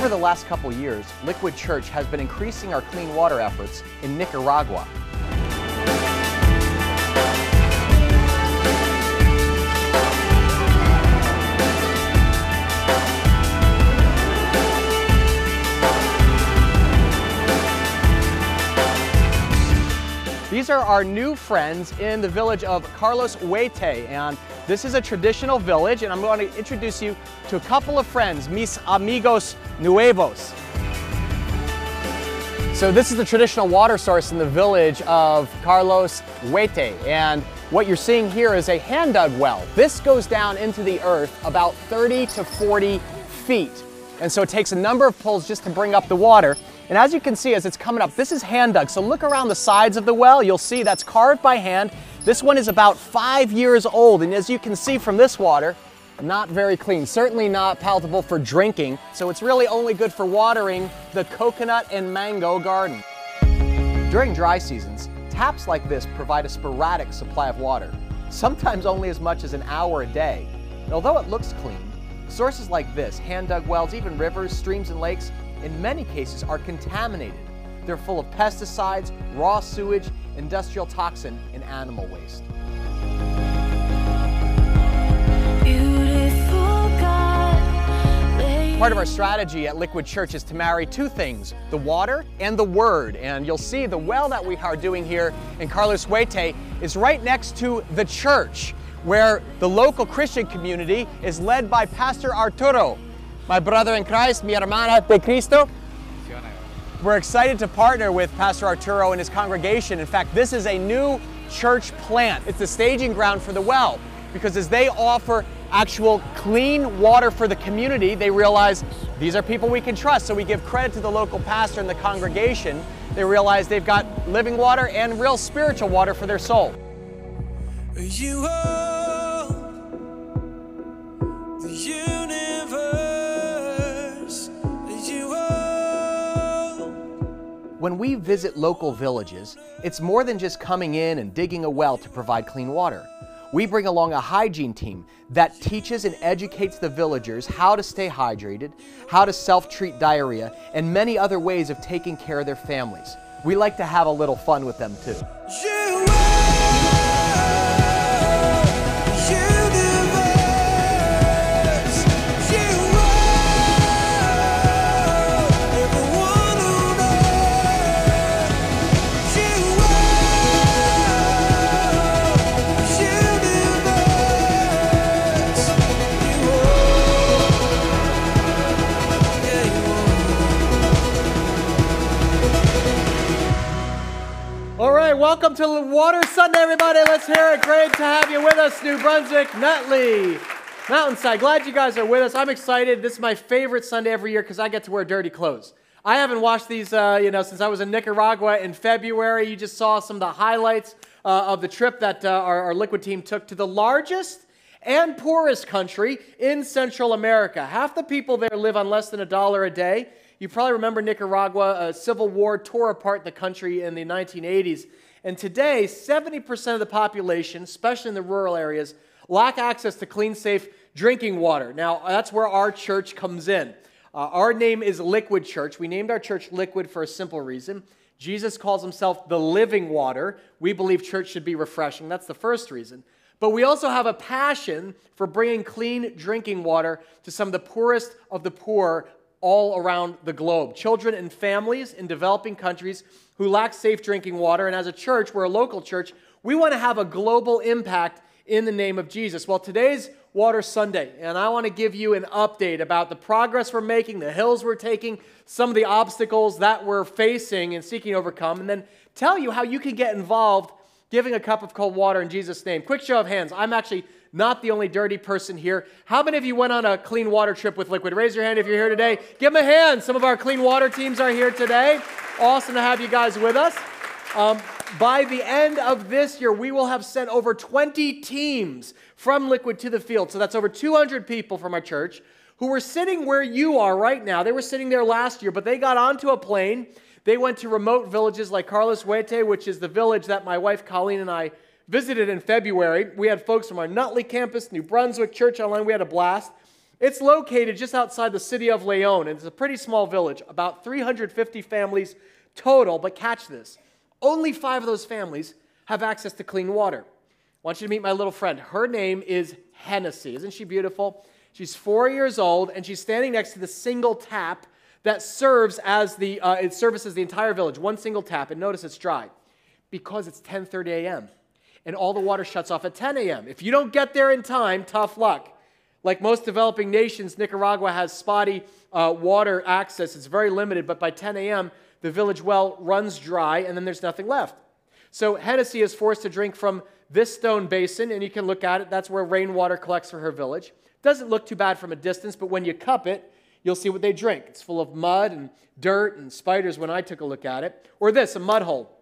Over the last couple years, Liquid Church has been increasing our clean water efforts in Nicaragua. These are our new friends in the village of Carlos Huete, and this is a traditional village, and I'm going to introduce you to a couple of friends, mis amigos nuevos. So this is the traditional water source in the village of Carlos Huete, and what you're seeing here is a hand-dug well. This goes down into the earth about 30 to 40 feet, and so it takes a number of pulls just to bring up the water. And as you can see as it's coming up, this is hand dug. So look around the sides of the well, you'll see that's carved by hand. This one is about five years old. And as you can see from this water, not very clean, certainly not palatable for drinking. So it's really only good for watering the coconut and mango garden. During dry seasons, taps like this provide a sporadic supply of water, sometimes only as much as an hour a day. And although it looks clean, sources like this, hand dug wells, even rivers, streams, and lakes, in many cases are contaminated. They're full of pesticides, raw sewage, industrial toxin, and animal waste. Part of our strategy at Liquid Church is to marry two things, the water and the word. And you'll see the well that we are doing here in Carlos Huete is right next to the church, where the local Christian community is led by Pastor Arturo, my brother in Christ, mi hermana de Cristo. We're excited to partner with Pastor Arturo and his congregation. In fact, this is a new church plant. It's the staging ground for the well because as they offer actual clean water for the community, they realize these are people we can trust. So we give credit to the local pastor and the congregation. They realize they've got living water and real spiritual water for their soul. You hold When we visit local villages, it's more than just coming in and digging a well to provide clean water. We bring along a hygiene team that teaches and educates the villagers how to stay hydrated, how to self treat diarrhea, and many other ways of taking care of their families. We like to have a little fun with them too. Welcome to Water Sunday, everybody. Let's hear it. Great to have you with us, New Brunswick, Nutley, Mountainside. Glad you guys are with us. I'm excited. This is my favorite Sunday every year because I get to wear dirty clothes. I haven't washed these, uh, you know, since I was in Nicaragua in February. You just saw some of the highlights uh, of the trip that uh, our, our Liquid team took to the largest and poorest country in Central America. Half the people there live on less than a dollar a day. You probably remember Nicaragua, a civil war tore apart the country in the 1980s. And today, 70% of the population, especially in the rural areas, lack access to clean, safe drinking water. Now, that's where our church comes in. Uh, our name is Liquid Church. We named our church Liquid for a simple reason. Jesus calls himself the living water. We believe church should be refreshing. That's the first reason. But we also have a passion for bringing clean drinking water to some of the poorest of the poor all around the globe. Children and families in developing countries who lack safe drinking water. And as a church, we're a local church, we want to have a global impact in the name of Jesus. Well, today's Water Sunday, and I want to give you an update about the progress we're making, the hills we're taking, some of the obstacles that we're facing and seeking to overcome, and then tell you how you can get involved giving a cup of cold water in Jesus' name. Quick show of hands. I'm actually not the only dirty person here. How many of you went on a clean water trip with Liquid? Raise your hand if you're here today. Give them a hand. Some of our clean water teams are here today. Awesome to have you guys with us. Um, by the end of this year, we will have sent over 20 teams from Liquid to the field. So that's over 200 people from our church who were sitting where you are right now. They were sitting there last year, but they got onto a plane. They went to remote villages like Carlos Huete, which is the village that my wife Colleen and I visited in February. We had folks from our Nutley campus, New Brunswick, Church Online. We had a blast. It's located just outside the city of Leon, and it's a pretty small village, about 350 families total. But catch this only five of those families have access to clean water. I want you to meet my little friend. Her name is Hennessy. Isn't she beautiful? She's four years old, and she's standing next to the single tap that serves as the uh, it services the entire village. One single tap, and notice it's dry because it's 10:30 a.m. and all the water shuts off at 10 a.m. If you don't get there in time, tough luck. Like most developing nations, Nicaragua has spotty uh, water access. It's very limited, but by 10 a.m., the village well runs dry, and then there's nothing left. So Hennessy is forced to drink from this stone basin, and you can look at it. That's where rainwater collects for her village. Doesn't look too bad from a distance, but when you cup it, you'll see what they drink. It's full of mud and dirt and spiders when I took a look at it. Or this, a mud hole,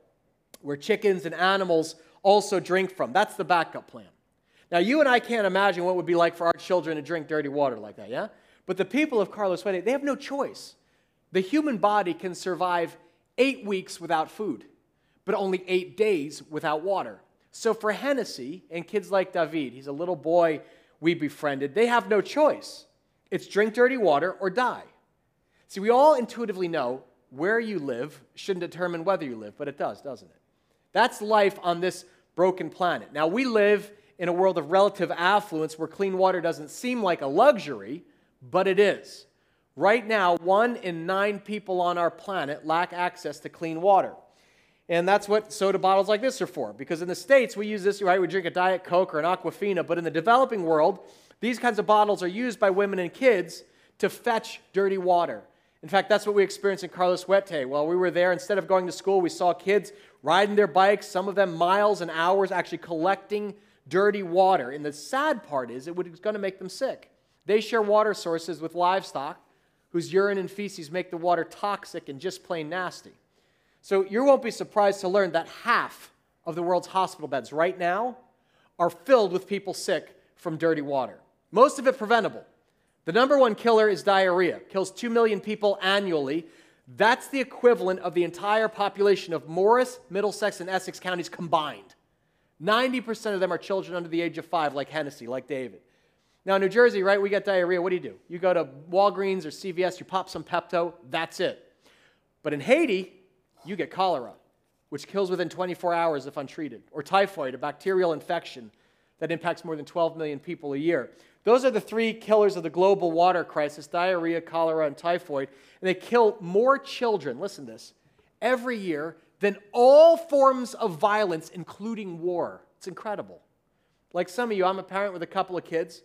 where chickens and animals also drink from. That's the backup plan. Now, you and I can't imagine what it would be like for our children to drink dirty water like that, yeah? But the people of Carlos Huete, they have no choice. The human body can survive eight weeks without food, but only eight days without water. So for Hennessy and kids like David, he's a little boy we befriended, they have no choice. It's drink dirty water or die. See, we all intuitively know where you live shouldn't determine whether you live, but it does, doesn't it? That's life on this broken planet. Now, we live in a world of relative affluence where clean water doesn't seem like a luxury, but it is. Right now, one in nine people on our planet lack access to clean water. And that's what soda bottles like this are for. Because in the States, we use this, right? We drink a Diet Coke or an Aquafina. But in the developing world, these kinds of bottles are used by women and kids to fetch dirty water. In fact, that's what we experienced in Carlos Huete. While we were there, instead of going to school, we saw kids riding their bikes, some of them miles and hours, actually collecting dirty water. And the sad part is, it was going to make them sick. They share water sources with livestock whose urine and feces make the water toxic and just plain nasty. So you won't be surprised to learn that half of the world's hospital beds right now are filled with people sick from dirty water. Most of it preventable. The number one killer is diarrhea. Kills 2 million people annually. That's the equivalent of the entire population of Morris, Middlesex, and Essex counties combined. 90% of them are children under the age of five, like Hennessy, like David. Now, in New Jersey, right, we get diarrhea. What do you do? You go to Walgreens or CVS, you pop some Pepto, that's it. But in Haiti, you get cholera, which kills within 24 hours if untreated, or typhoid, a bacterial infection that impacts more than 12 million people a year. Those are the three killers of the global water crisis diarrhea, cholera, and typhoid. And they kill more children, listen to this, every year than all forms of violence, including war. It's incredible. Like some of you, I'm a parent with a couple of kids,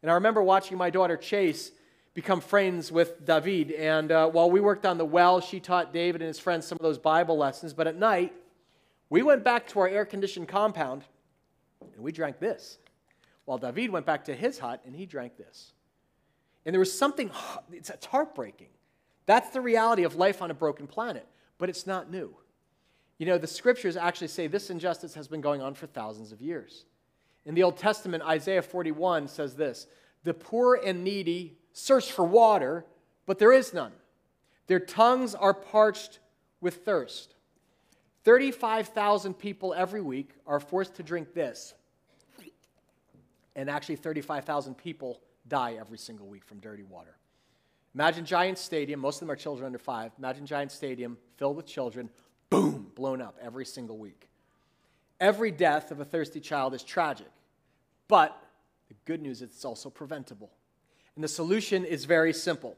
and I remember watching my daughter Chase become friends with David. And uh, while we worked on the well, she taught David and his friends some of those Bible lessons. But at night, we went back to our air conditioned compound and we drank this, while David went back to his hut and he drank this. And there was something, it's, it's heartbreaking. That's the reality of life on a broken planet, but it's not new. You know, the scriptures actually say this injustice has been going on for thousands of years. In the Old Testament, Isaiah 41 says this The poor and needy search for water, but there is none. Their tongues are parched with thirst. 35,000 people every week are forced to drink this. And actually, 35,000 people die every single week from dirty water. Imagine Giant Stadium, most of them are children under five. Imagine Giant Stadium filled with children, boom, blown up every single week. Every death of a thirsty child is tragic, but the good news is it's also preventable. And the solution is very simple.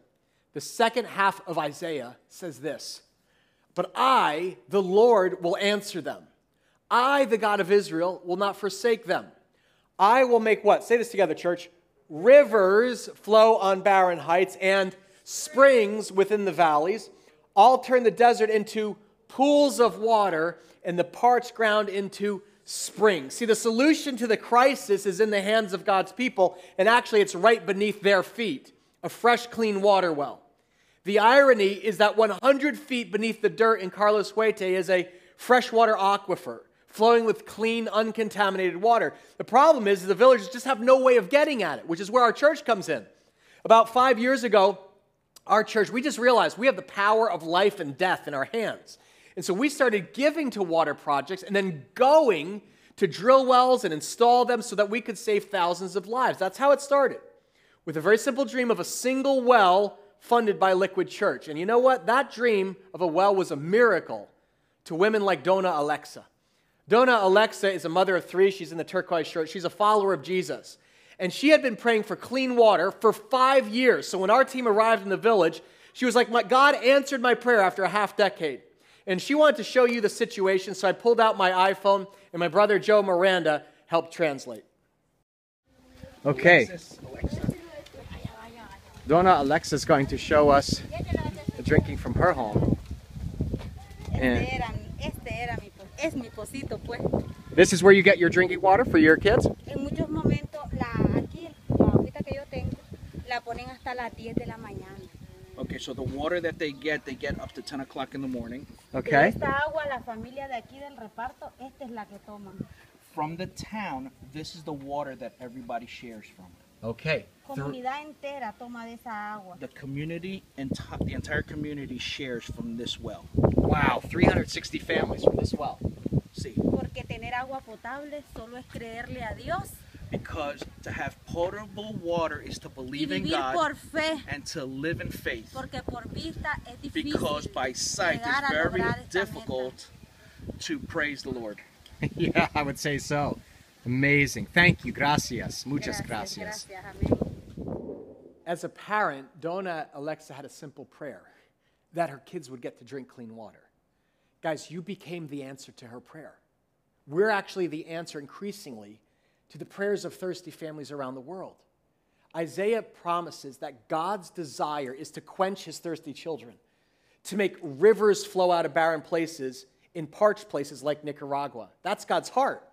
The second half of Isaiah says this But I, the Lord, will answer them. I, the God of Israel, will not forsake them. I will make what? Say this together, church. Rivers flow on barren heights and springs within the valleys. I'll turn the desert into pools of water and the parched ground into springs. See, the solution to the crisis is in the hands of God's people, and actually, it's right beneath their feet a fresh, clean water well. The irony is that 100 feet beneath the dirt in Carlos Huete is a freshwater aquifer flowing with clean, uncontaminated water. The problem is the villagers just have no way of getting at it, which is where our church comes in. About five years ago, our church, we just realized we have the power of life and death in our hands. And so we started giving to water projects and then going to drill wells and install them so that we could save thousands of lives. That's how it started, with a very simple dream of a single well funded by Liquid Church. And you know what? That dream of a well was a miracle to women like Dona Alexa. Dona Alexa is a mother of three. She's in the turquoise shirt. She's a follower of Jesus. And she had been praying for clean water for five years. So when our team arrived in the village, she was like, my, God answered my prayer after a half decade. And she wanted to show you the situation, so I pulled out my iPhone, and my brother Joe Miranda helped translate. Okay. Dona Alexa is going to show us the drinking from her home. And Este era, mi- este era mi, po- es mi pocito, pues. this is where you get your drinking water for your kids? En muchos momentos, la, aquí, la agüita que yo tengo, la ponen hasta las 10 de la mañana. Okay, so the water that they get, they get up to 10 o'clock in the morning. Okay. esta agua, la familia de aquí del reparto, esta es la que toman. From the town, this is the water that everybody shares from. Okay. Comunidad entera toma de esa agua. The community, enti- the entire community shares from this well. Wow, 360 families from this well. See, Porque tener agua potable solo es creerle a Dios because to have potable water is to believe in vivir por God fe. and to live in faith. Porque por vista es difícil Because by sight llegar it's very lograr esta difficult to praise the Lord. yeah, I would say so. Amazing. Thank you. Gracias. Muchas Gracias, gracias. gracias. As a parent, Dona Alexa had a simple prayer that her kids would get to drink clean water. Guys, you became the answer to her prayer. We're actually the answer increasingly to the prayers of thirsty families around the world. Isaiah promises that God's desire is to quench his thirsty children, to make rivers flow out of barren places in parched places like Nicaragua. That's God's heart.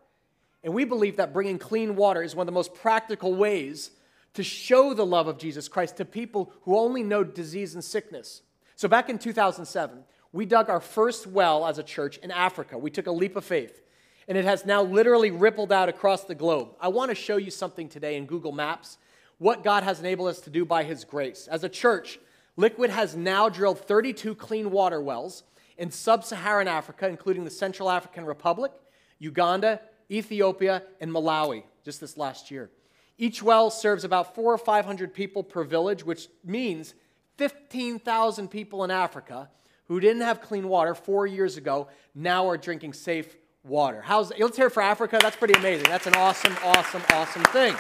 And we believe that bringing clean water is one of the most practical ways to show the love of Jesus Christ to people who only know disease and sickness. So back in 2007, we dug our first well as a church in Africa. We took a leap of faith, and it has now literally rippled out across the globe. I want to show you something today in Google Maps what God has enabled us to do by His grace. As a church, Liquid has now drilled 32 clean water wells in sub Saharan Africa, including the Central African Republic, Uganda, Ethiopia, and Malawi, just this last year. Each well serves about four or 500 people per village, which means 15,000 people in Africa who didn't have clean water four years ago now are drinking safe water. How's, let's hear for Africa. That's pretty amazing. That's an awesome, awesome, awesome thing.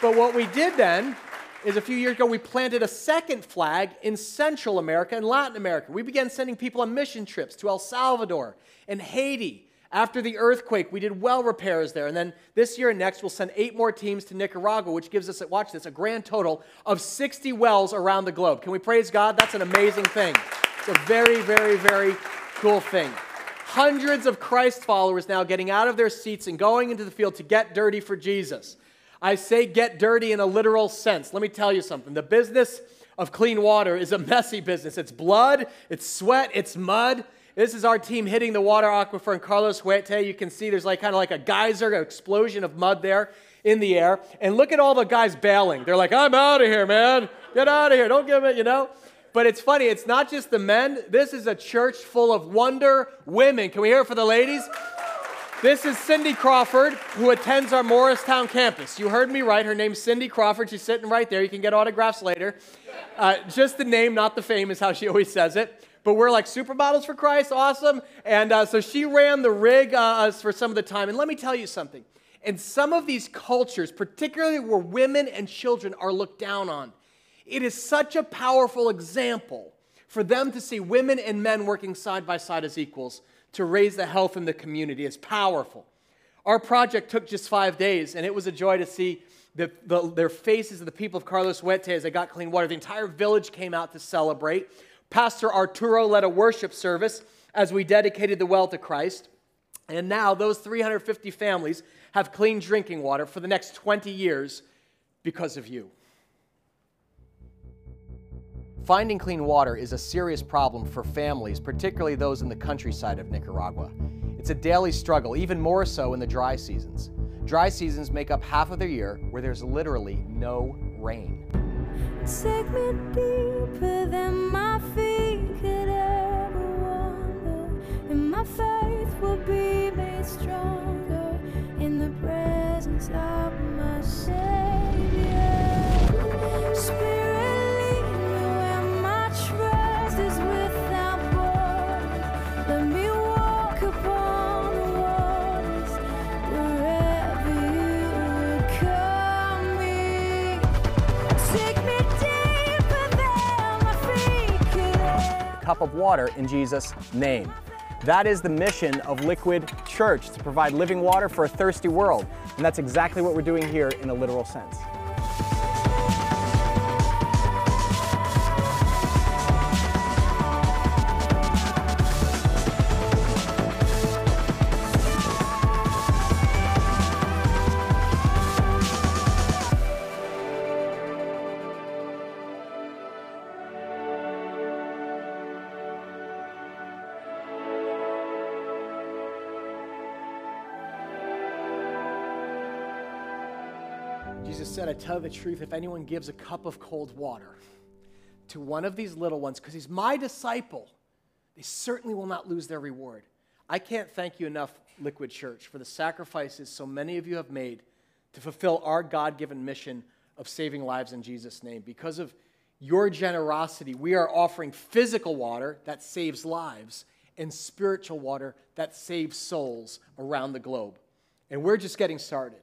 But what we did then is a few years ago, we planted a second flag in Central America and Latin America. We began sending people on mission trips to El Salvador and Haiti. After the earthquake, we did well repairs there. And then this year and next, we'll send eight more teams to Nicaragua, which gives us, watch this, a grand total of 60 wells around the globe. Can we praise God? That's an amazing thing. It's a very, very, very cool thing. Hundreds of Christ followers now getting out of their seats and going into the field to get dirty for Jesus. I say get dirty in a literal sense. Let me tell you something. The business of clean water is a messy business. It's blood, it's sweat, it's mud. This is our team hitting the water aquifer in Carlos Huete. You can see there's like kind of like a geyser, an explosion of mud there in the air. And look at all the guys bailing. They're like, I'm out of here, man. Get out of here. Don't give it, you know? But it's funny, it's not just the men. This is a church full of wonder women. Can we hear it for the ladies? This is Cindy Crawford, who attends our Morristown campus. You heard me right. Her name's Cindy Crawford. She's sitting right there. You can get autographs later. Uh, just the name, not the fame, is how she always says it. But we're like supermodels for Christ. Awesome. And uh, so she ran the rig uh, for some of the time. And let me tell you something. In some of these cultures, particularly where women and children are looked down on, it is such a powerful example for them to see women and men working side by side as equals to raise the health in the community. It's powerful. Our project took just five days, and it was a joy to see the, the, their faces of the people of Carlos Huete as they got clean water. The entire village came out to celebrate. Pastor Arturo led a worship service as we dedicated the well to Christ. And now those 350 families have clean drinking water for the next 20 years because of you. Finding clean water is a serious problem for families, particularly those in the countryside of Nicaragua. It's a daily struggle, even more so in the dry seasons. Dry seasons make up half of the year where there's literally no rain. Take me deeper than my feet could ever wander, and my faith will be made stronger in the presence of my Savior. Of water in Jesus' name. That is the mission of Liquid Church to provide living water for a thirsty world. And that's exactly what we're doing here in a literal sense. Tell you the truth, if anyone gives a cup of cold water to one of these little ones, because he's my disciple, they certainly will not lose their reward. I can't thank you enough, Liquid Church, for the sacrifices so many of you have made to fulfill our God given mission of saving lives in Jesus' name. Because of your generosity, we are offering physical water that saves lives and spiritual water that saves souls around the globe. And we're just getting started.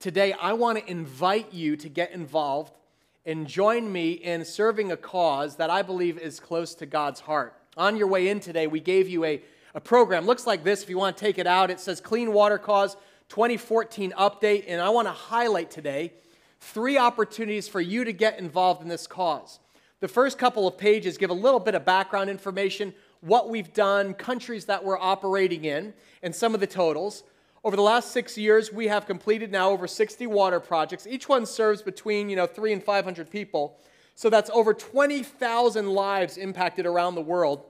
Today, I want to invite you to get involved and join me in serving a cause that I believe is close to God's heart. On your way in today, we gave you a, a program. Looks like this if you want to take it out. It says Clean Water Cause 2014 Update. And I want to highlight today three opportunities for you to get involved in this cause. The first couple of pages give a little bit of background information, what we've done, countries that we're operating in, and some of the totals. Over the last six years, we have completed now over 60 water projects. Each one serves between you know three and 500 people, so that's over 20,000 lives impacted around the world.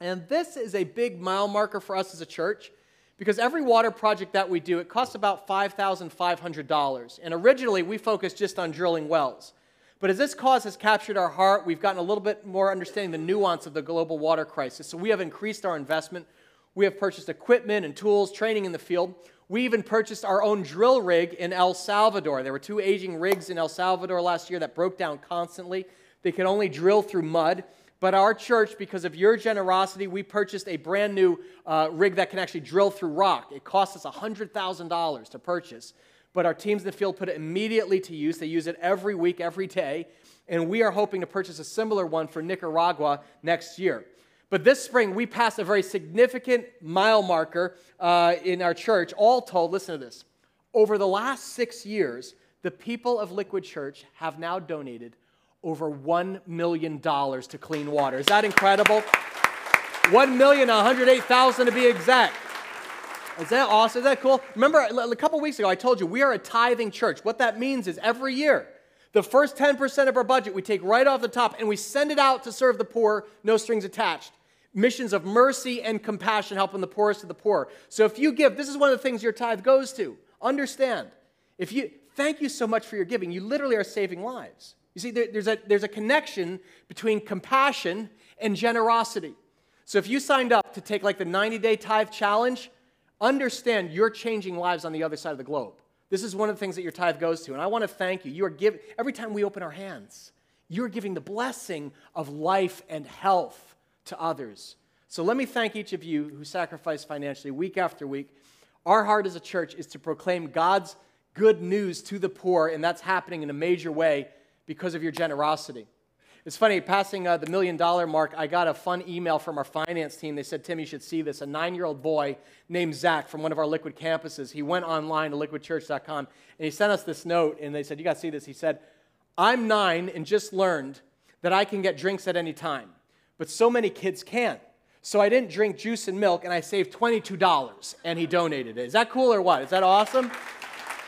And this is a big mile marker for us as a church because every water project that we do it costs about $5,500. And originally we focused just on drilling wells. But as this cause has captured our heart, we've gotten a little bit more understanding the nuance of the global water crisis. So we have increased our investment. We have purchased equipment and tools, training in the field. We even purchased our own drill rig in El Salvador. There were two aging rigs in El Salvador last year that broke down constantly. They could only drill through mud. But our church, because of your generosity, we purchased a brand new uh, rig that can actually drill through rock. It cost us $100,000 to purchase. But our teams in the field put it immediately to use. They use it every week, every day. And we are hoping to purchase a similar one for Nicaragua next year. But this spring, we passed a very significant mile marker uh, in our church. All told, listen to this. Over the last six years, the people of Liquid Church have now donated over $1 million to clean water. Is that incredible? $1,108,000 to be exact. Is that awesome? Is that cool? Remember, a couple weeks ago, I told you we are a tithing church. What that means is every year, the first 10% of our budget we take right off the top and we send it out to serve the poor, no strings attached. Missions of mercy and compassion, helping the poorest of the poor. So if you give, this is one of the things your tithe goes to. Understand. If you thank you so much for your giving, you literally are saving lives. You see, there, there's, a, there's a connection between compassion and generosity. So if you signed up to take like the 90 day tithe challenge, understand you're changing lives on the other side of the globe. This is one of the things that your tithe goes to. And I want to thank you. You are giving, every time we open our hands, you're giving the blessing of life and health to others. So let me thank each of you who sacrifice financially week after week. Our heart as a church is to proclaim God's good news to the poor, and that's happening in a major way because of your generosity. It's funny, passing uh, the million dollar mark, I got a fun email from our finance team. They said, Tim, you should see this. A nine year old boy named Zach from one of our Liquid campuses, he went online to liquidchurch.com and he sent us this note and they said, You got to see this. He said, I'm nine and just learned that I can get drinks at any time, but so many kids can't. So I didn't drink juice and milk, and I saved $22, and he donated it. Is that cool or what? Is that awesome?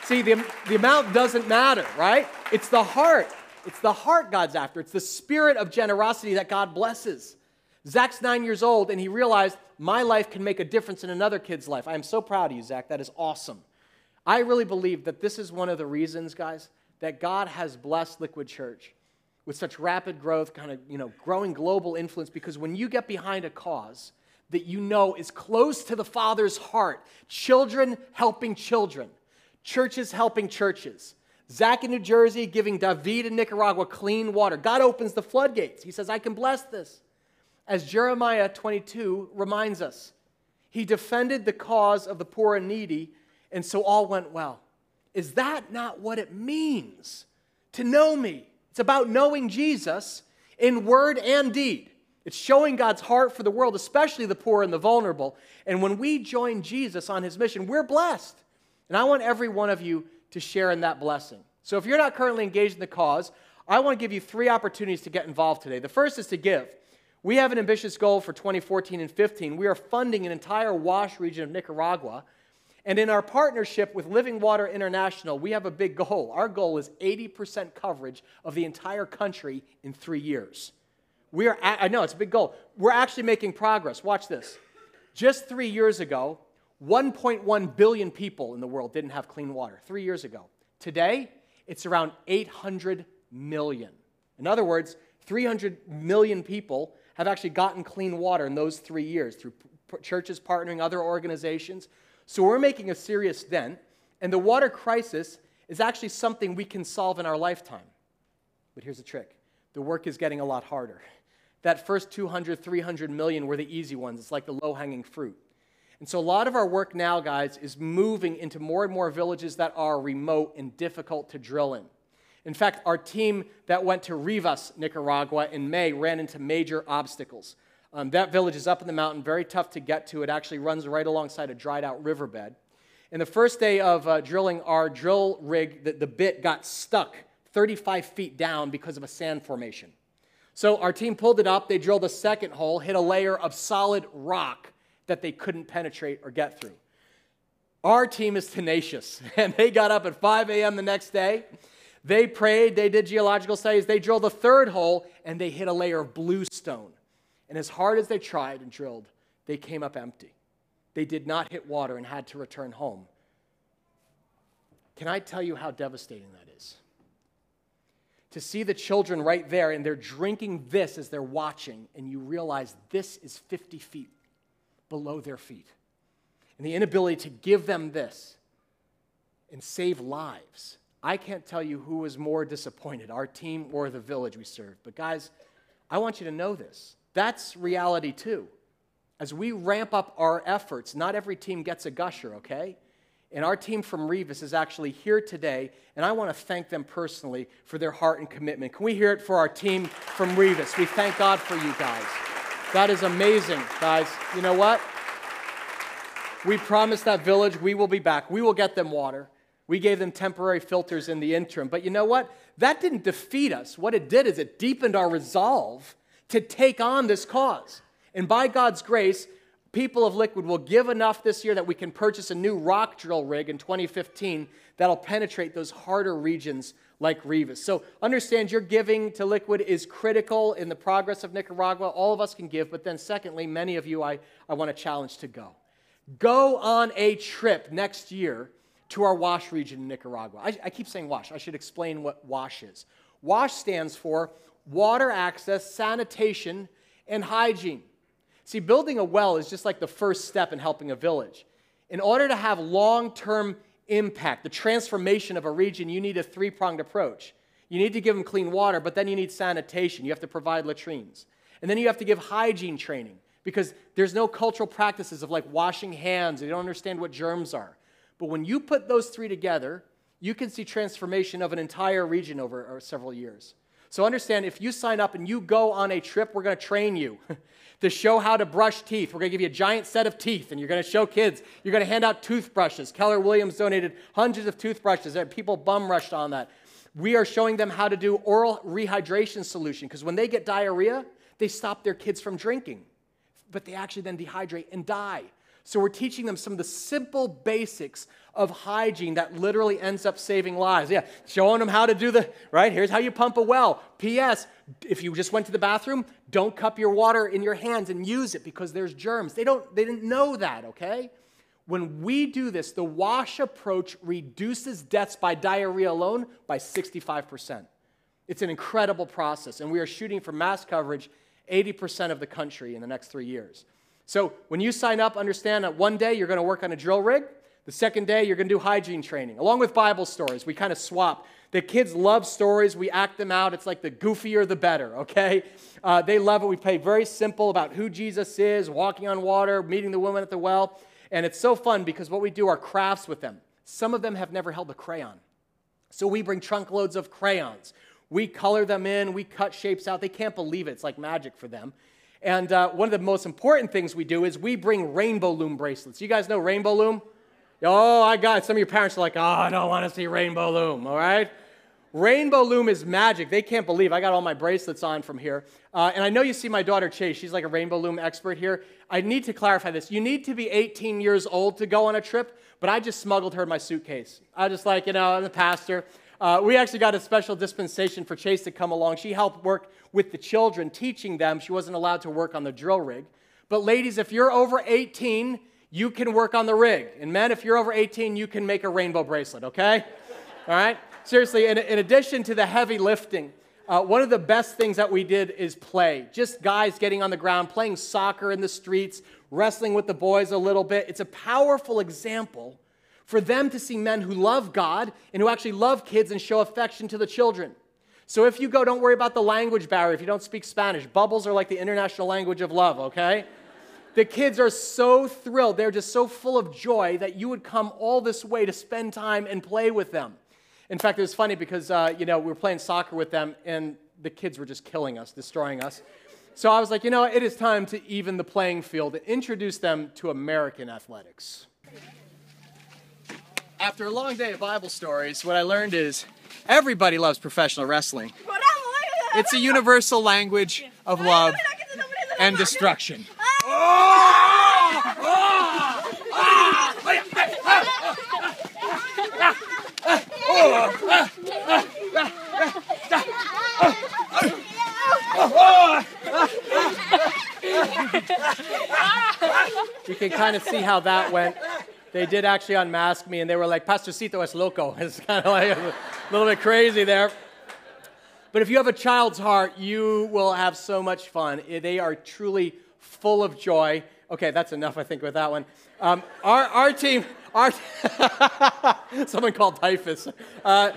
See, the, the amount doesn't matter, right? It's the heart. It's the heart God's after. It's the spirit of generosity that God blesses. Zach's nine years old, and he realized my life can make a difference in another kid's life. I am so proud of you, Zach. That is awesome. I really believe that this is one of the reasons, guys, that God has blessed Liquid Church with such rapid growth, kind of, you know, growing global influence, because when you get behind a cause that you know is close to the Father's heart, children helping children, churches helping churches, Zach in New Jersey giving David in Nicaragua clean water. God opens the floodgates. He says, I can bless this. As Jeremiah 22 reminds us, he defended the cause of the poor and needy, and so all went well. Is that not what it means to know me? It's about knowing Jesus in word and deed. It's showing God's heart for the world, especially the poor and the vulnerable. And when we join Jesus on his mission, we're blessed. And I want every one of you to share in that blessing. So if you're not currently engaged in the cause, I want to give you three opportunities to get involved today. The first is to give. We have an ambitious goal for 2014 and 15. We are funding an entire WASH region of Nicaragua and in our partnership with Living Water International, we have a big goal. Our goal is 80% coverage of the entire country in three years. We are, I know it's a big goal. We're actually making progress. Watch this. Just three years ago, 1.1 billion people in the world didn't have clean water. Three years ago. Today, it's around 800 million. In other words, 300 million people have actually gotten clean water in those three years through churches partnering, other organizations. So we're making a serious dent, and the water crisis is actually something we can solve in our lifetime. But here's the trick the work is getting a lot harder. That first 200, 300 million were the easy ones. It's like the low hanging fruit. And so a lot of our work now, guys, is moving into more and more villages that are remote and difficult to drill in. In fact, our team that went to Rivas, Nicaragua in May ran into major obstacles. Um, that village is up in the mountain, very tough to get to. It actually runs right alongside a dried out riverbed. And the first day of uh, drilling, our drill rig, the, the bit got stuck 35 feet down because of a sand formation. So our team pulled it up. They drilled a second hole, hit a layer of solid rock that they couldn't penetrate or get through. Our team is tenacious, and they got up at 5 a.m. the next day. They prayed, they did geological studies, they drilled a third hole, and they hit a layer of bluestone. And as hard as they tried and drilled, they came up empty. They did not hit water and had to return home. Can I tell you how devastating that is? To see the children right there and they're drinking this as they're watching, and you realize this is 50 feet below their feet. And the inability to give them this and save lives. I can't tell you who was more disappointed, our team or the village we served. But guys, I want you to know this. That's reality too. As we ramp up our efforts, not every team gets a gusher, okay? And our team from Rivas is actually here today, and I want to thank them personally for their heart and commitment. Can we hear it for our team from Rivas? We thank God for you guys. That is amazing, guys. You know what? We promised that village we will be back. We will get them water. We gave them temporary filters in the interim. But you know what? That didn't defeat us. What it did is it deepened our resolve to take on this cause. And by God's grace, people of Liquid will give enough this year that we can purchase a new rock drill rig in 2015 that'll penetrate those harder regions like Rivas. So understand your giving to Liquid is critical in the progress of Nicaragua. All of us can give, but then secondly, many of you I, I want to challenge to go. Go on a trip next year to our WASH region in Nicaragua. I, I keep saying WASH. I should explain what WASH is. WASH stands for water access, sanitation, and hygiene. See, building a well is just like the first step in helping a village. In order to have long term impact, the transformation of a region, you need a three pronged approach. You need to give them clean water, but then you need sanitation. You have to provide latrines. And then you have to give hygiene training because there's no cultural practices of like washing hands. They don't understand what germs are. But when you put those three together, you can see transformation of an entire region over several years. So understand if you sign up and you go on a trip, we're going to train you to show how to brush teeth. We're going to give you a giant set of teeth and you're going to show kids. You're going to hand out toothbrushes. Keller Williams donated hundreds of toothbrushes and people bum rushed on that. We are showing them how to do oral rehydration solution because when they get diarrhea, they stop their kids from drinking. but they actually then dehydrate and die. So we're teaching them some of the simple basics of hygiene that literally ends up saving lives. Yeah, showing them how to do the, right? Here's how you pump a well. P.S. If you just went to the bathroom, don't cup your water in your hands and use it because there's germs. They don't, they didn't know that, okay? When we do this, the WASH approach reduces deaths by diarrhea alone by 65%. It's an incredible process, and we are shooting for mass coverage 80% of the country in the next three years. So when you sign up, understand that one day you're going to work on a drill rig. The second day, you're going to do hygiene training, along with Bible stories. We kind of swap. The kids love stories. We act them out. It's like the goofier, the better, okay? Uh, they love it. We play very simple about who Jesus is, walking on water, meeting the woman at the well. And it's so fun because what we do are crafts with them. Some of them have never held a crayon. So we bring trunk loads of crayons. We color them in, we cut shapes out. They can't believe it. It's like magic for them. And uh, one of the most important things we do is we bring rainbow loom bracelets. You guys know rainbow loom? Oh, I got it. Some of your parents are like, oh, I don't want to see rainbow loom, all right? Rainbow loom is magic. They can't believe I got all my bracelets on from here. Uh, and I know you see my daughter Chase. She's like a rainbow loom expert here. I need to clarify this. You need to be 18 years old to go on a trip, but I just smuggled her in my suitcase. I just like, you know, I'm the pastor. Uh, we actually got a special dispensation for Chase to come along. She helped work with the children, teaching them. She wasn't allowed to work on the drill rig. But, ladies, if you're over 18, you can work on the rig. And, men, if you're over 18, you can make a rainbow bracelet, okay? All right? Seriously, in, in addition to the heavy lifting, uh, one of the best things that we did is play. Just guys getting on the ground, playing soccer in the streets, wrestling with the boys a little bit. It's a powerful example for them to see men who love God and who actually love kids and show affection to the children. So if you go, don't worry about the language barrier if you don't speak Spanish. Bubbles are like the international language of love, okay? The kids are so thrilled. They're just so full of joy that you would come all this way to spend time and play with them. In fact, it was funny because, uh, you know, we were playing soccer with them and the kids were just killing us, destroying us. So I was like, you know, it is time to even the playing field and introduce them to American athletics after a long day of Bible stories, what I learned is everybody loves professional wrestling. It's a universal language of love and destruction. You can kind of see how that went they did actually unmask me and they were like, Pastorcito es loco. It's kind of like a little bit crazy there. But if you have a child's heart, you will have so much fun. They are truly full of joy. Okay, that's enough, I think, with that one. Um, our, our team, our someone called typhus. Uh,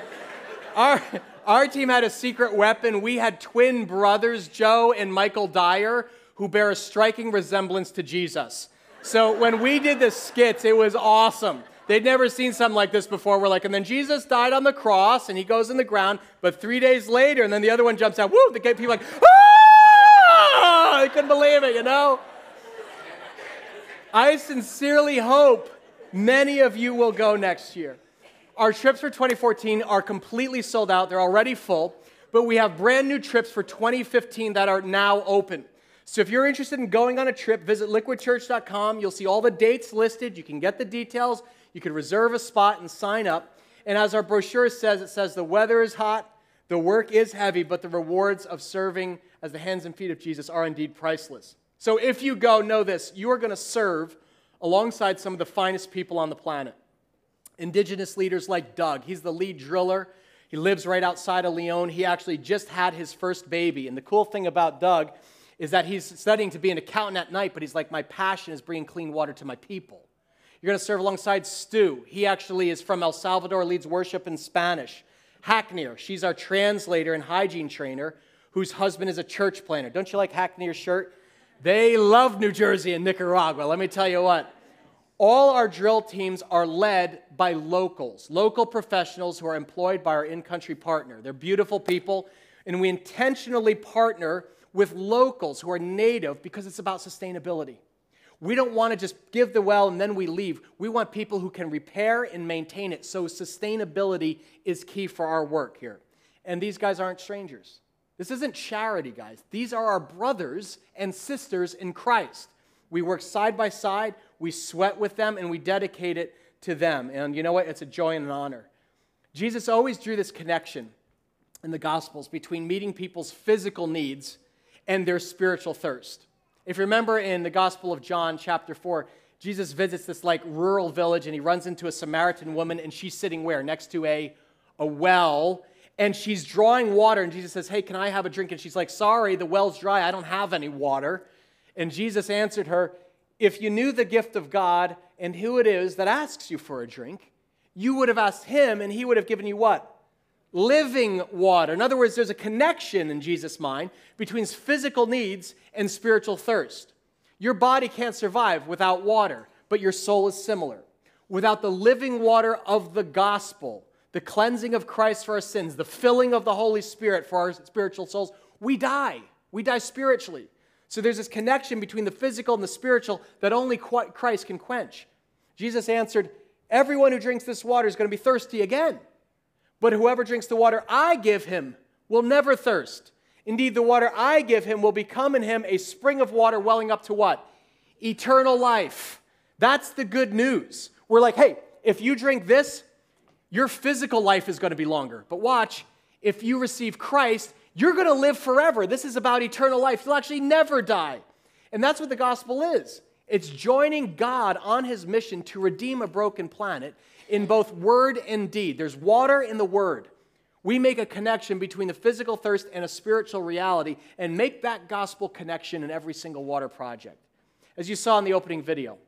our, our team had a secret weapon. We had twin brothers, Joe and Michael Dyer, who bear a striking resemblance to Jesus. So when we did the skits, it was awesome. They'd never seen something like this before. We're like, and then Jesus died on the cross and he goes in the ground, but three days later, and then the other one jumps out, woo, the people like, ah! They couldn't believe it, you know? I sincerely hope many of you will go next year. Our trips for 2014 are completely sold out, they're already full, but we have brand new trips for 2015 that are now open. So if you're interested in going on a trip, visit liquidchurch.com. You'll see all the dates listed. You can get the details. You can reserve a spot and sign up. And as our brochure says, it says the weather is hot, the work is heavy, but the rewards of serving as the hands and feet of Jesus are indeed priceless. So if you go, know this you are going to serve alongside some of the finest people on the planet. Indigenous leaders like Doug, he's the lead driller. He lives right outside of Leon. He actually just had his first baby. And the cool thing about Doug is that he's studying to be an accountant at night, but he's like, my passion is bringing clean water to my people. You're going to serve alongside Stu. He actually is from El Salvador, leads worship in Spanish. Hackney, she's our translator and hygiene trainer, whose husband is a church planner. Don't you like Hackney's shirt? They love New Jersey and Nicaragua. Let me tell you what. All our drill teams are led by locals, local professionals who are employed by our in country partner. They're beautiful people, and we intentionally partner with locals who are native because it's about sustainability. We don't want to just give the well and then we leave. We want people who can repair and maintain it. So, sustainability is key for our work here. And these guys aren't strangers. This isn't charity, guys. These are our brothers and sisters in Christ. We work side by side, we sweat with them, and we dedicate it to them. And you know what? It's a joy and an honor. Jesus always drew this connection in the Gospels between meeting people's physical needs and their spiritual thirst. If you remember in the Gospel of John, chapter 4, Jesus visits this like rural village and he runs into a Samaritan woman and she's sitting where? Next to a, a well and she's drawing water and Jesus says, Hey, can I have a drink? And she's like, Sorry, the well's dry. I don't have any water. And Jesus answered her, If you knew the gift of God and who it is that asks you for a drink, you would have asked him and he would have given you what? Living water. In other words, there's a connection in Jesus' mind between physical needs and spiritual thirst. Your body can't survive without water, but your soul is similar. Without the living water of the gospel, the cleansing of Christ for our sins, the filling of the Holy Spirit for our spiritual souls, we die. We die spiritually. So there's this connection between the physical and the spiritual that only Christ can quench. Jesus answered, Everyone who drinks this water is going to be thirsty again. But whoever drinks the water I give him will never thirst. Indeed, the water I give him will become in him a spring of water welling up to what? Eternal life. That's the good news. We're like, hey, if you drink this, your physical life is going to be longer. But watch, if you receive Christ, you're going to live forever. This is about eternal life. You'll actually never die. And that's what the gospel is it's joining God on his mission to redeem a broken planet in both word and deed. There's water in the word. We make a connection between the physical thirst and a spiritual reality and make that gospel connection in every single water project. As you saw in the opening video,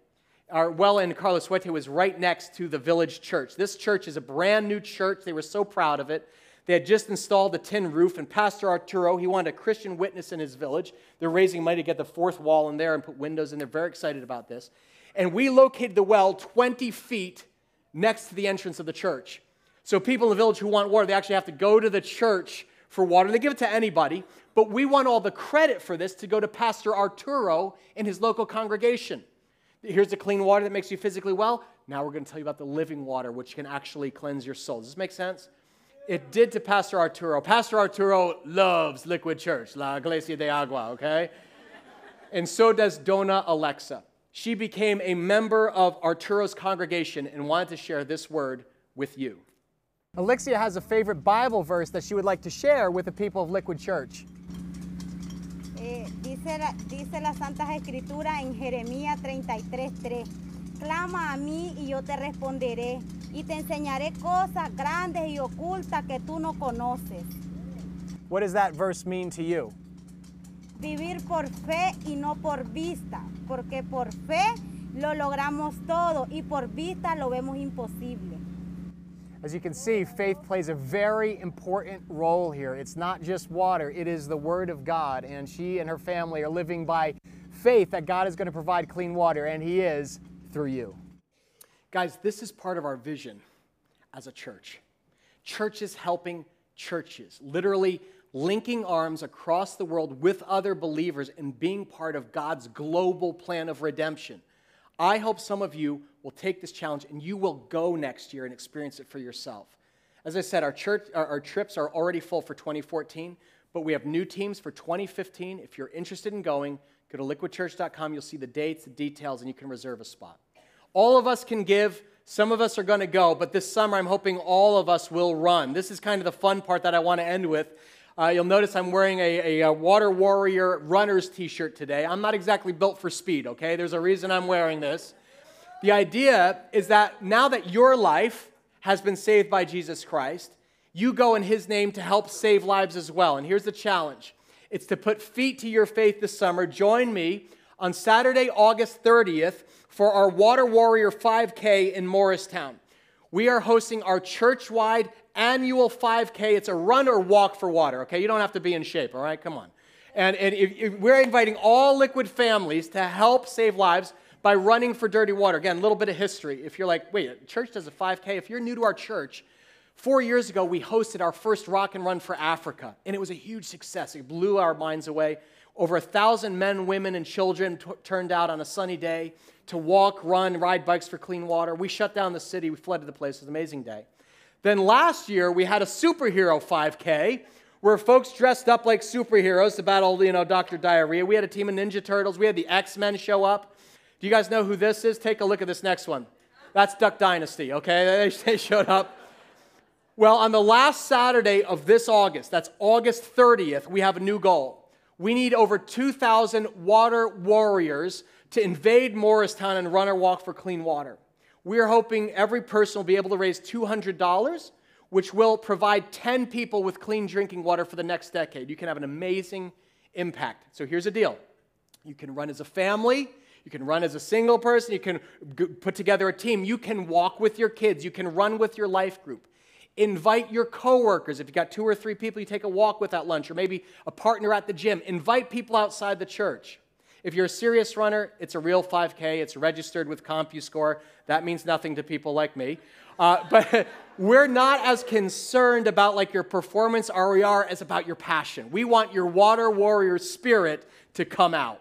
our well in Carlos Huete was right next to the village church. This church is a brand new church. They were so proud of it. They had just installed a tin roof, and Pastor Arturo, he wanted a Christian witness in his village. They're raising money to get the fourth wall in there and put windows in. They're very excited about this. And we located the well 20 feet next to the entrance of the church. So people in the village who want water, they actually have to go to the church for water. They give it to anybody, but we want all the credit for this to go to Pastor Arturo and his local congregation. Here's the clean water that makes you physically well. Now we're going to tell you about the living water, which can actually cleanse your soul. Does this make sense? It did to Pastor Arturo. Pastor Arturo loves Liquid Church, La Iglesia de Agua, okay? and so does Dona Alexa she became a member of Arturo's congregation and wanted to share this word with you. Alexia has a favorite Bible verse that she would like to share with the people of Liquid Church. Eh, dice, la, dice las Santas Escrituras en Jeremías 33:3. Clama a mí y yo te responderé y te enseñaré cosas grandes y ocultas que tú no conoces. What does that verse mean to you? Vivir por fe y no por vista, porque por fe lo logramos todo y por vista lo vemos imposible. As you can see, faith plays a very important role here. It's not just water, it is the Word of God. And she and her family are living by faith that God is going to provide clean water, and He is through you. Guys, this is part of our vision as a church. Churches helping churches, literally linking arms across the world with other believers and being part of God's global plan of redemption. I hope some of you will take this challenge and you will go next year and experience it for yourself. As I said, our, church, our, our trips are already full for 2014, but we have new teams for 2015. If you're interested in going, go to liquidchurch.com. You'll see the dates, the details, and you can reserve a spot. All of us can give. Some of us are going to go, but this summer I'm hoping all of us will run. This is kind of the fun part that I want to end with. Uh, you'll notice I'm wearing a, a, a Water Warrior Runners t shirt today. I'm not exactly built for speed, okay? There's a reason I'm wearing this. The idea is that now that your life has been saved by Jesus Christ, you go in His name to help save lives as well. And here's the challenge it's to put feet to your faith this summer. Join me on Saturday, August 30th for our Water Warrior 5K in Morristown. We are hosting our church wide annual 5K. It's a run or walk for water, okay? You don't have to be in shape, all right? Come on. And, and if, if we're inviting all liquid families to help save lives by running for dirty water. Again, a little bit of history. If you're like, wait, church does a 5K. If you're new to our church, four years ago we hosted our first rock and run for Africa, and it was a huge success. It blew our minds away. Over a thousand men, women, and children t- turned out on a sunny day to walk, run, ride bikes for clean water. We shut down the city. We flooded the place. It was an amazing day. Then last year, we had a superhero 5K where folks dressed up like superheroes to battle, you know, Dr. Diarrhea. We had a team of Ninja Turtles. We had the X-Men show up. Do you guys know who this is? Take a look at this next one. That's Duck Dynasty, okay? They showed up. Well, on the last Saturday of this August, that's August 30th, we have a new goal. We need over 2,000 water warriors to invade Morristown and run our walk for clean water. We are hoping every person will be able to raise $200, which will provide 10 people with clean drinking water for the next decade. You can have an amazing impact. So here's the deal you can run as a family, you can run as a single person, you can put together a team, you can walk with your kids, you can run with your life group. Invite your coworkers. If you've got two or three people you take a walk with at lunch, or maybe a partner at the gym, invite people outside the church. If you're a serious runner, it's a real 5K. It's registered with CompuScore. That means nothing to people like me. Uh, but we're not as concerned about like your performance RER as about your passion. We want your water warrior spirit to come out.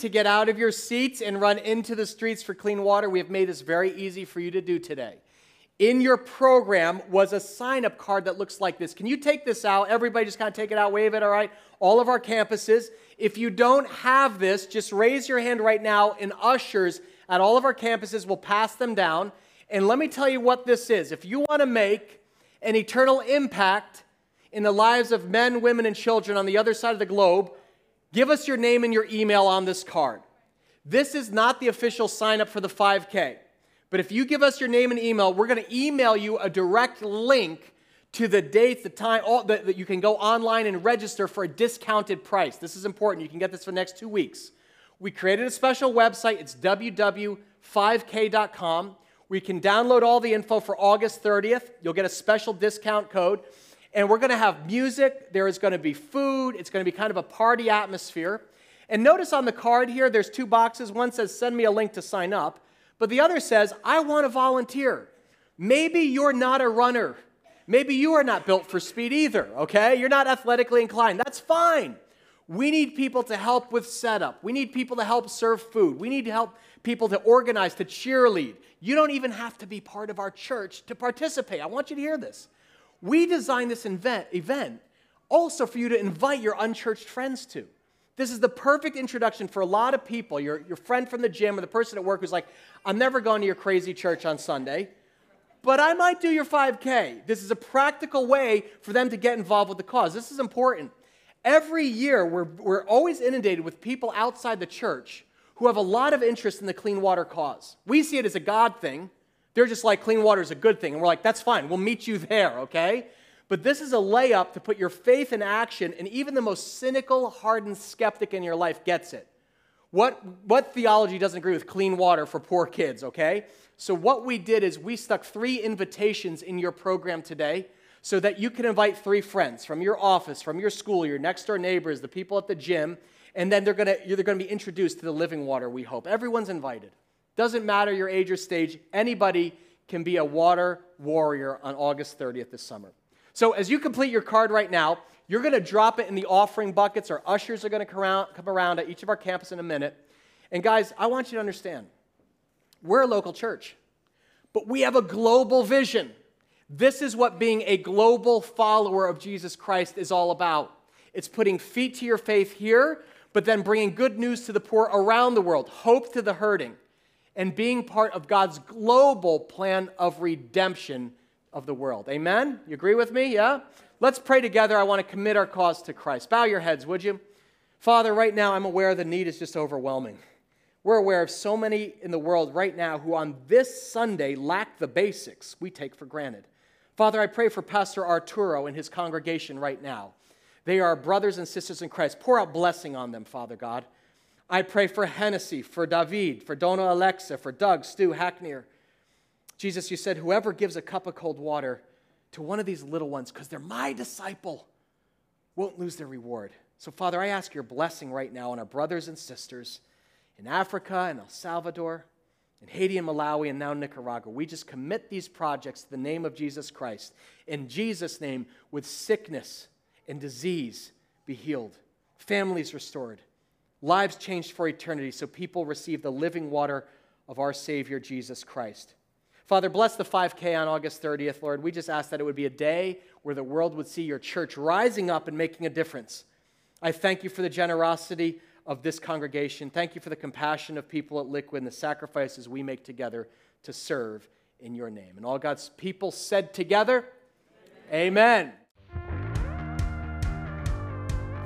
To get out of your seats and run into the streets for clean water, we have made this very easy for you to do today. In your program was a sign up card that looks like this. Can you take this out? Everybody just kind of take it out, wave it, all right? All of our campuses. If you don't have this, just raise your hand right now, and ushers at all of our campuses will pass them down. And let me tell you what this is. If you want to make an eternal impact in the lives of men, women, and children on the other side of the globe, Give us your name and your email on this card. This is not the official sign up for the 5K. But if you give us your name and email, we're going to email you a direct link to the date, the time, all, that, that you can go online and register for a discounted price. This is important. You can get this for the next two weeks. We created a special website. It's www.5k.com. We can download all the info for August 30th. You'll get a special discount code. And we're going to have music. There is going to be food. It's going to be kind of a party atmosphere. And notice on the card here, there's two boxes. One says, send me a link to sign up. But the other says, I want to volunteer. Maybe you're not a runner. Maybe you are not built for speed either, okay? You're not athletically inclined. That's fine. We need people to help with setup. We need people to help serve food. We need to help people to organize, to cheerlead. You don't even have to be part of our church to participate. I want you to hear this. We designed this event, event also for you to invite your unchurched friends to. This is the perfect introduction for a lot of people. Your, your friend from the gym or the person at work who's like, I'm never going to your crazy church on Sunday, but I might do your 5K. This is a practical way for them to get involved with the cause. This is important. Every year, we're, we're always inundated with people outside the church who have a lot of interest in the clean water cause. We see it as a God thing. They're just like, clean water is a good thing. And we're like, that's fine. We'll meet you there, okay? But this is a layup to put your faith in action, and even the most cynical, hardened skeptic in your life gets it. What, what theology doesn't agree with clean water for poor kids, okay? So, what we did is we stuck three invitations in your program today so that you can invite three friends from your office, from your school, your next door neighbors, the people at the gym, and then they're gonna, going to be introduced to the living water, we hope. Everyone's invited. Doesn't matter your age or stage, anybody can be a water warrior on August 30th this summer. So, as you complete your card right now, you're going to drop it in the offering buckets. Our ushers are going to come around, at each of our campuses in a minute. And, guys, I want you to understand we're a local church, but we have a global vision. This is what being a global follower of Jesus Christ is all about. It's putting feet to your faith here, but then bringing good news to the poor around the world, hope to the hurting, and being part of God's global plan of redemption of the world. Amen? You agree with me? Yeah? Let's pray together. I want to commit our cause to Christ. Bow your heads, would you? Father, right now I'm aware the need is just overwhelming. We're aware of so many in the world right now who on this Sunday lack the basics we take for granted. Father, I pray for Pastor Arturo and his congregation right now. They are brothers and sisters in Christ. Pour out blessing on them, Father God. I pray for Hennessy, for David, for Dona Alexa, for Doug, Stu, Hackney. Jesus, you said, whoever gives a cup of cold water to one of these little ones, because they're my disciple, won't lose their reward. So, Father, I ask your blessing right now on our brothers and sisters in Africa and El Salvador, in Haiti and Malawi, and now Nicaragua. We just commit these projects to the name of Jesus Christ. In Jesus' name, with sickness and disease be healed, families restored, lives changed for eternity, so people receive the living water of our Savior Jesus Christ. Father, bless the 5K on August 30th, Lord. We just ask that it would be a day where the world would see your church rising up and making a difference. I thank you for the generosity of this congregation. Thank you for the compassion of people at Liquid and the sacrifices we make together to serve in your name. And all God's people said together, Amen.